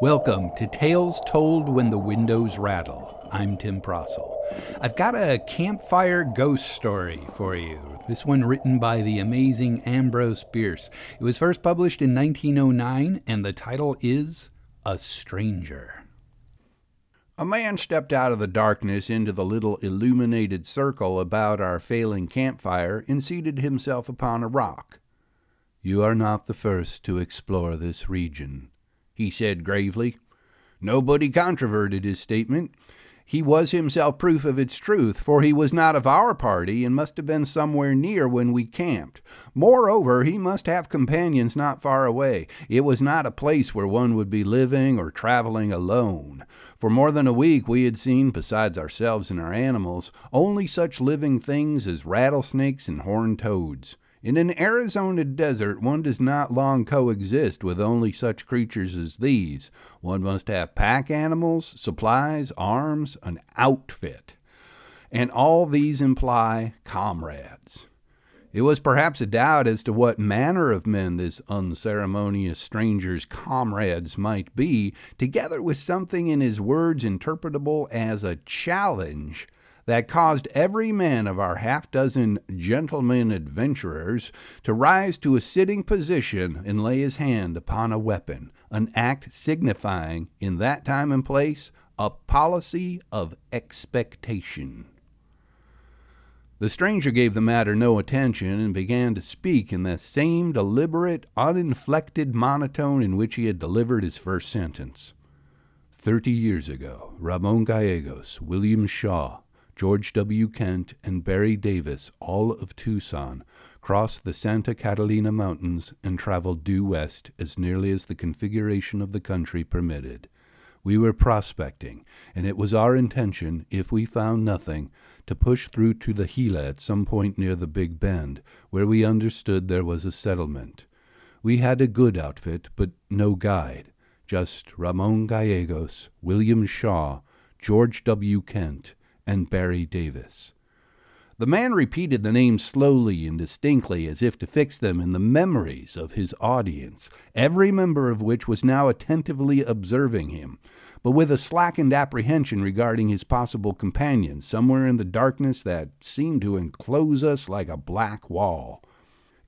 Welcome to Tales Told When the Windows Rattle. I'm Tim Prosser. I've got a campfire ghost story for you. This one written by the amazing Ambrose Bierce. It was first published in 1909, and the title is A Stranger. A man stepped out of the darkness into the little illuminated circle about our failing campfire and seated himself upon a rock. You are not the first to explore this region, he said gravely. Nobody controverted his statement. He was himself proof of its truth, for he was not of our party and must have been somewhere near when we camped. Moreover, he must have companions not far away. It was not a place where one would be living or traveling alone. For more than a week we had seen, besides ourselves and our animals, only such living things as rattlesnakes and horned toads. In an Arizona desert, one does not long coexist with only such creatures as these. One must have pack animals, supplies, arms, an outfit. And all these imply comrades. It was perhaps a doubt as to what manner of men this unceremonious stranger's comrades might be, together with something in his words interpretable as a challenge that caused every man of our half dozen gentlemen adventurers to rise to a sitting position and lay his hand upon a weapon, an act signifying, in that time and place, a policy of expectation. The stranger gave the matter no attention and began to speak in the same deliberate, uninflected monotone in which he had delivered his first sentence. Thirty years ago, Ramon Gallegos, William Shaw, George W. Kent, and Barry Davis, all of Tucson, crossed the Santa Catalina Mountains and traveled due west as nearly as the configuration of the country permitted. We were prospecting, and it was our intention, if we found nothing, to push through to the Gila at some point near the Big Bend, where we understood there was a settlement. We had a good outfit, but no guide, just Ramon Gallegos, William Shaw, George W. Kent, and Barry Davis. The man repeated the names slowly and distinctly as if to fix them in the memories of his audience, every member of which was now attentively observing him, but with a slackened apprehension regarding his possible companions somewhere in the darkness that seemed to enclose us like a black wall.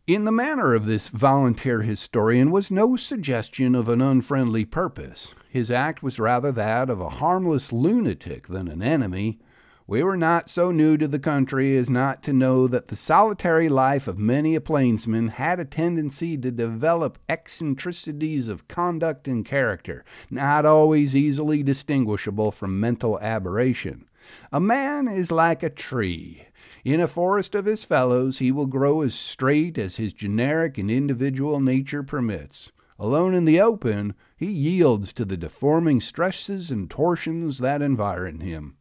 In the manner of this volunteer historian was no suggestion of an unfriendly purpose. His act was rather that of a harmless lunatic than an enemy. We were not so new to the country as not to know that the solitary life of many a plainsman had a tendency to develop eccentricities of conduct and character, not always easily distinguishable from mental aberration. A man is like a tree. In a forest of his fellows, he will grow as straight as his generic and individual nature permits. Alone in the open, he yields to the deforming stresses and torsions that environ him.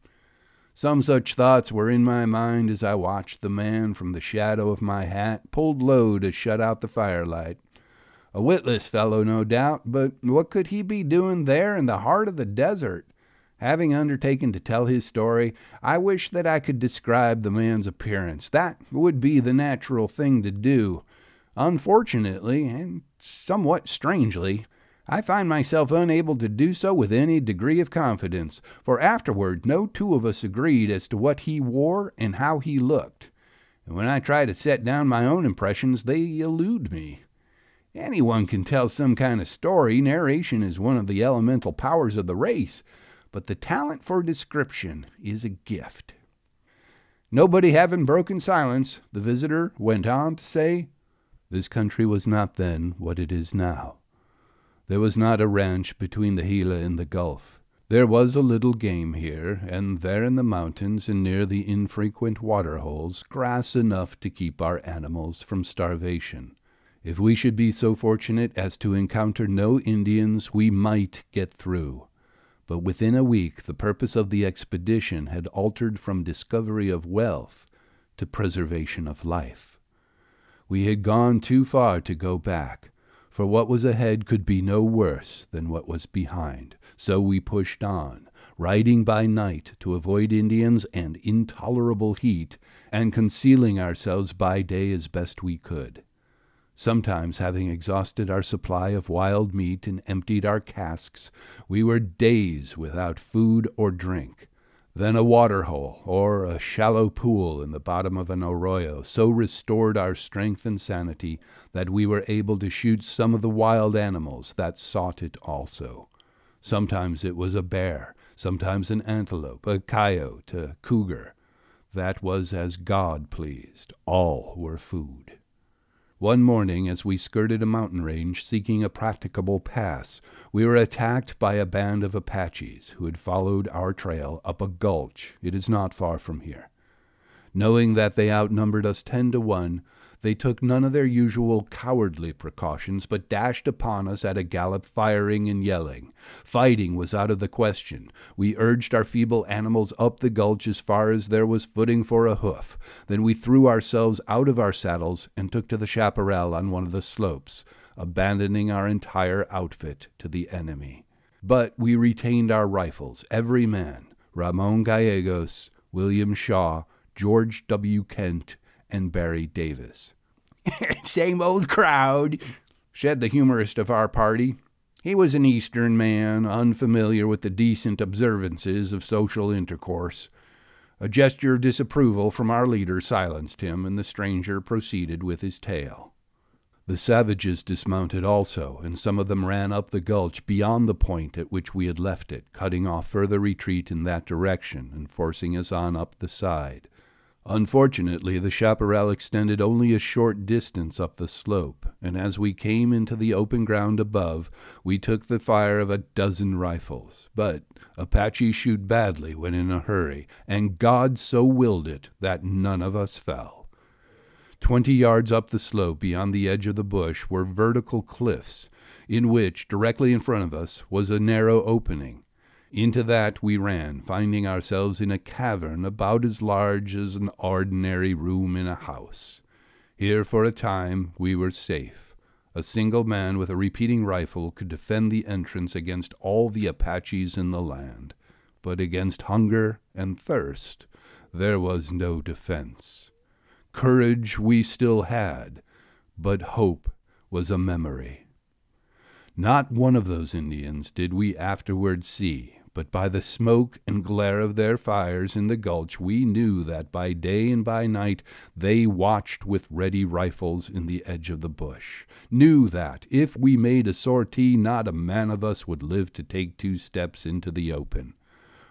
Some such thoughts were in my mind as I watched the man from the shadow of my hat pulled low to shut out the firelight. A witless fellow, no doubt, but what could he be doing there in the heart of the desert? Having undertaken to tell his story, I wish that I could describe the man's appearance. That would be the natural thing to do. Unfortunately, and somewhat strangely, I find myself unable to do so with any degree of confidence, for afterward no two of us agreed as to what he wore and how he looked. And when I try to set down my own impressions, they elude me. Anyone can tell some kind of story. Narration is one of the elemental powers of the race, but the talent for description is a gift. Nobody having broken silence, the visitor went on to say, This country was not then what it is now. There was not a ranch between the Gila and the Gulf. There was a little game here, and there in the mountains and near the infrequent water holes, grass enough to keep our animals from starvation. If we should be so fortunate as to encounter no Indians, we might get through. But within a week, the purpose of the expedition had altered from discovery of wealth to preservation of life. We had gone too far to go back for what was ahead could be no worse than what was behind. So we pushed on, riding by night to avoid Indians and intolerable heat, and concealing ourselves by day as best we could. Sometimes, having exhausted our supply of wild meat and emptied our casks, we were days without food or drink. Then a water hole or a shallow pool in the bottom of an arroyo so restored our strength and sanity that we were able to shoot some of the wild animals that sought it also. Sometimes it was a bear, sometimes an antelope, a coyote, a cougar. That was as God pleased. All were food. One morning, as we skirted a mountain range seeking a practicable pass, we were attacked by a band of Apaches who had followed our trail up a gulch. It is not far from here. Knowing that they outnumbered us ten to one, they took none of their usual cowardly precautions, but dashed upon us at a gallop, firing and yelling. Fighting was out of the question. We urged our feeble animals up the gulch as far as there was footing for a hoof. Then we threw ourselves out of our saddles and took to the chaparral on one of the slopes, abandoning our entire outfit to the enemy. But we retained our rifles, every man Ramon Gallegos, William Shaw, George W. Kent, and Barry Davis. Same old crowd, said the humorist of our party. He was an Eastern man, unfamiliar with the decent observances of social intercourse. A gesture of disapproval from our leader silenced him, and the stranger proceeded with his tale. The savages dismounted also, and some of them ran up the gulch beyond the point at which we had left it, cutting off further retreat in that direction and forcing us on up the side. Unfortunately, the chaparral extended only a short distance up the slope, and as we came into the open ground above, we took the fire of a dozen rifles. But Apaches shoot badly when in a hurry, and God so willed it that none of us fell. Twenty yards up the slope beyond the edge of the bush were vertical cliffs, in which, directly in front of us, was a narrow opening. Into that we ran, finding ourselves in a cavern about as large as an ordinary room in a house. Here for a time we were safe. A single man with a repeating rifle could defend the entrance against all the Apaches in the land, but against hunger and thirst there was no defense. Courage we still had, but hope was a memory. Not one of those Indians did we afterward see, but by the smoke and glare of their fires in the gulch we knew that by day and by night they watched with ready rifles in the edge of the bush, knew that if we made a sortie not a man of us would live to take two steps into the open.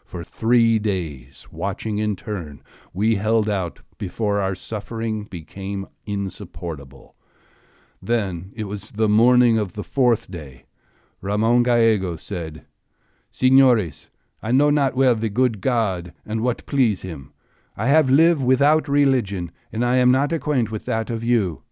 For three days, watching in turn, we held out before our suffering became insupportable. Then it was the morning of the fourth day. Ramon Gallego said, Signores, I know not well the good God and what please him. I have lived without religion, and I am not acquainted with that of you.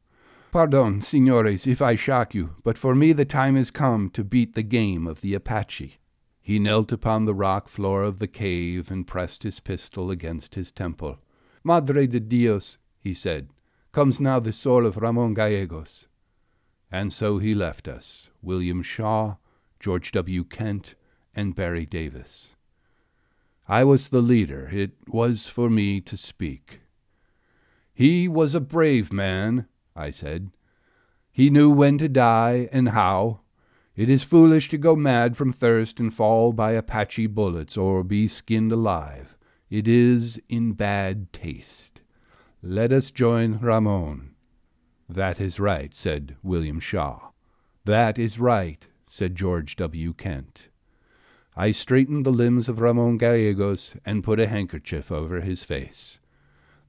Pardon, signores, if I shock you, but for me the time is come to beat the game of the Apache. He knelt upon the rock floor of the cave and pressed his pistol against his temple. Madre de Dios, he said, comes now the soul of Ramon Gallegos. And so he left us, William Shaw, George W. Kent, and Barry Davis. I was the leader. It was for me to speak. He was a brave man, I said. He knew when to die and how. It is foolish to go mad from thirst and fall by Apache bullets or be skinned alive. It is in bad taste. Let us join Ramon. That is right, said William Shaw. That is right, said George W. Kent. I straightened the limbs of Ramon Gallegos and put a handkerchief over his face.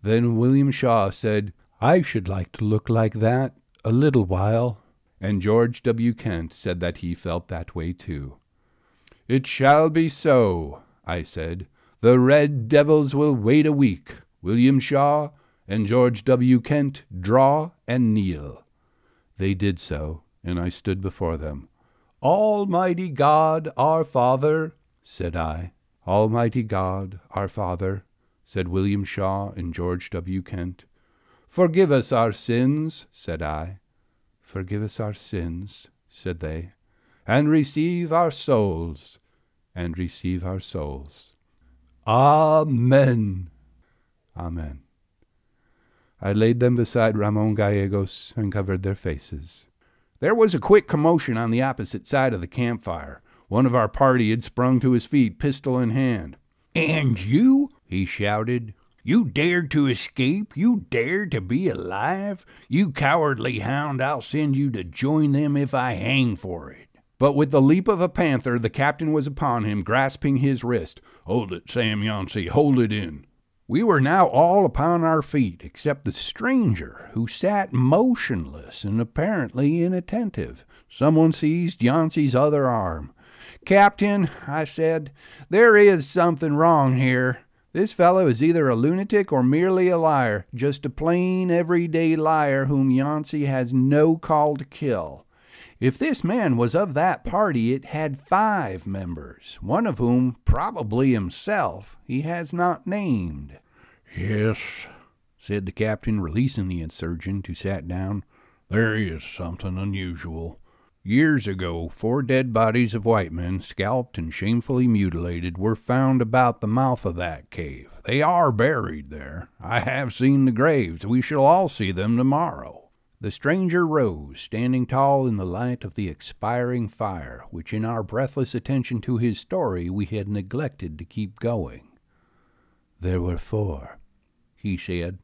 Then William Shaw said, I should like to look like that a little while. And George W. Kent said that he felt that way too. It shall be so, I said. The red devils will wait a week. William Shaw and George W. Kent draw and kneel. They did so, and I stood before them. Almighty God, our Father, said I. Almighty God, our Father, said William Shaw and George W. Kent. Forgive us our sins, said I. Forgive us our sins, said they, and receive our souls, and receive our souls. Amen. Amen. I laid them beside Ramon Gallegos and covered their faces. There was a quick commotion on the opposite side of the campfire. One of our party had sprung to his feet, pistol in hand. And you, he shouted, you dared to escape? You dared to be alive? You cowardly hound, I'll send you to join them if I hang for it. But with the leap of a panther, the captain was upon him, grasping his wrist. Hold it, Sam Yancey, hold it in. We were now all upon our feet, except the stranger, who sat motionless and apparently inattentive. Someone seized Yancey's other arm. Captain, I said, there is something wrong here. This fellow is either a lunatic or merely a liar, just a plain, everyday liar whom Yancey has no call to kill. If this man was of that party, it had five members, one of whom, probably himself, he has not named. Yes, said the captain, releasing the insurgent, who sat down. There is something unusual. Years ago, four dead bodies of white men, scalped and shamefully mutilated, were found about the mouth of that cave. They are buried there. I have seen the graves. We shall all see them tomorrow. The stranger rose, standing tall in the light of the expiring fire, which in our breathless attention to his story we had neglected to keep going. There were four, he said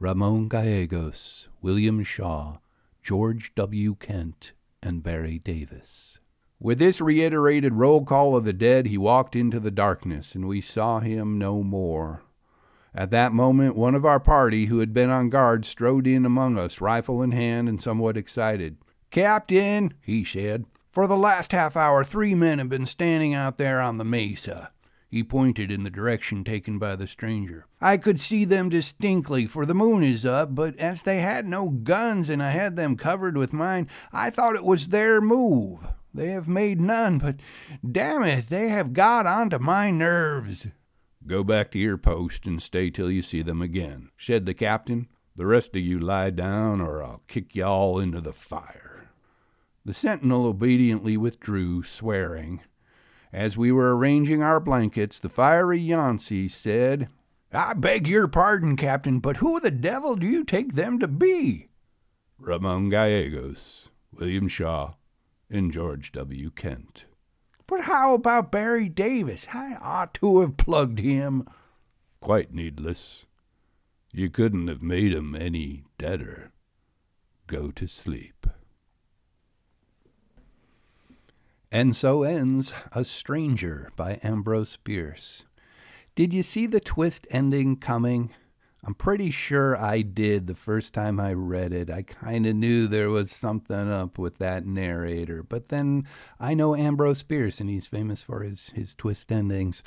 Ramon Gallegos, William Shaw, George W. Kent, and Barry Davis. With this reiterated roll call of the dead, he walked into the darkness, and we saw him no more. At that moment, one of our party, who had been on guard, strode in among us, rifle in hand and somewhat excited. Captain, he said, for the last half hour, three men have been standing out there on the mesa. He pointed in the direction taken by the stranger. I could see them distinctly, for the moon is up, but as they had no guns and I had them covered with mine, I thought it was their move. They have made none, but damn it, they have got onto my nerves. Go back to your post and stay till you see them again, said the captain. The rest of you lie down, or I'll kick you all into the fire. The sentinel obediently withdrew, swearing. As we were arranging our blankets, the fiery Yancey said, I beg your pardon, Captain, but who the devil do you take them to be? Ramon Gallegos, William Shaw, and George W. Kent. But how about Barry Davis? I ought to have plugged him. Quite needless. You couldn't have made him any deader. Go to sleep. And so ends A Stranger by Ambrose Bierce. Did you see the twist ending coming? I'm pretty sure I did the first time I read it. I kind of knew there was something up with that narrator. But then I know Ambrose Bierce, and he's famous for his, his twist endings.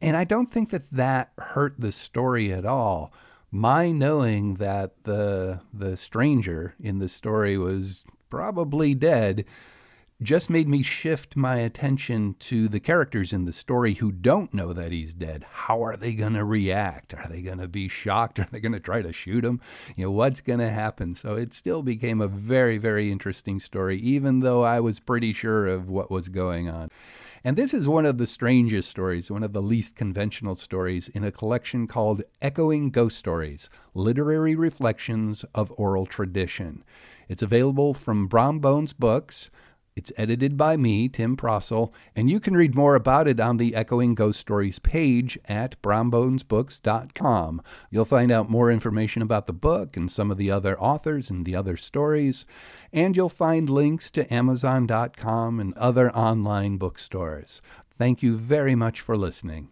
And I don't think that that hurt the story at all. My knowing that the the stranger in the story was probably dead just made me shift my attention to the characters in the story who don't know that he's dead. How are they going to react? Are they going to be shocked? Are they going to try to shoot him? You know, what's going to happen? So it still became a very, very interesting story, even though I was pretty sure of what was going on. And this is one of the strangest stories, one of the least conventional stories in a collection called Echoing Ghost Stories Literary Reflections of Oral Tradition. It's available from Brom Bones Books. It's edited by me, Tim Prosser, and you can read more about it on the Echoing Ghost Stories page at brombonesbooks.com. You'll find out more information about the book and some of the other authors and the other stories, and you'll find links to Amazon.com and other online bookstores. Thank you very much for listening.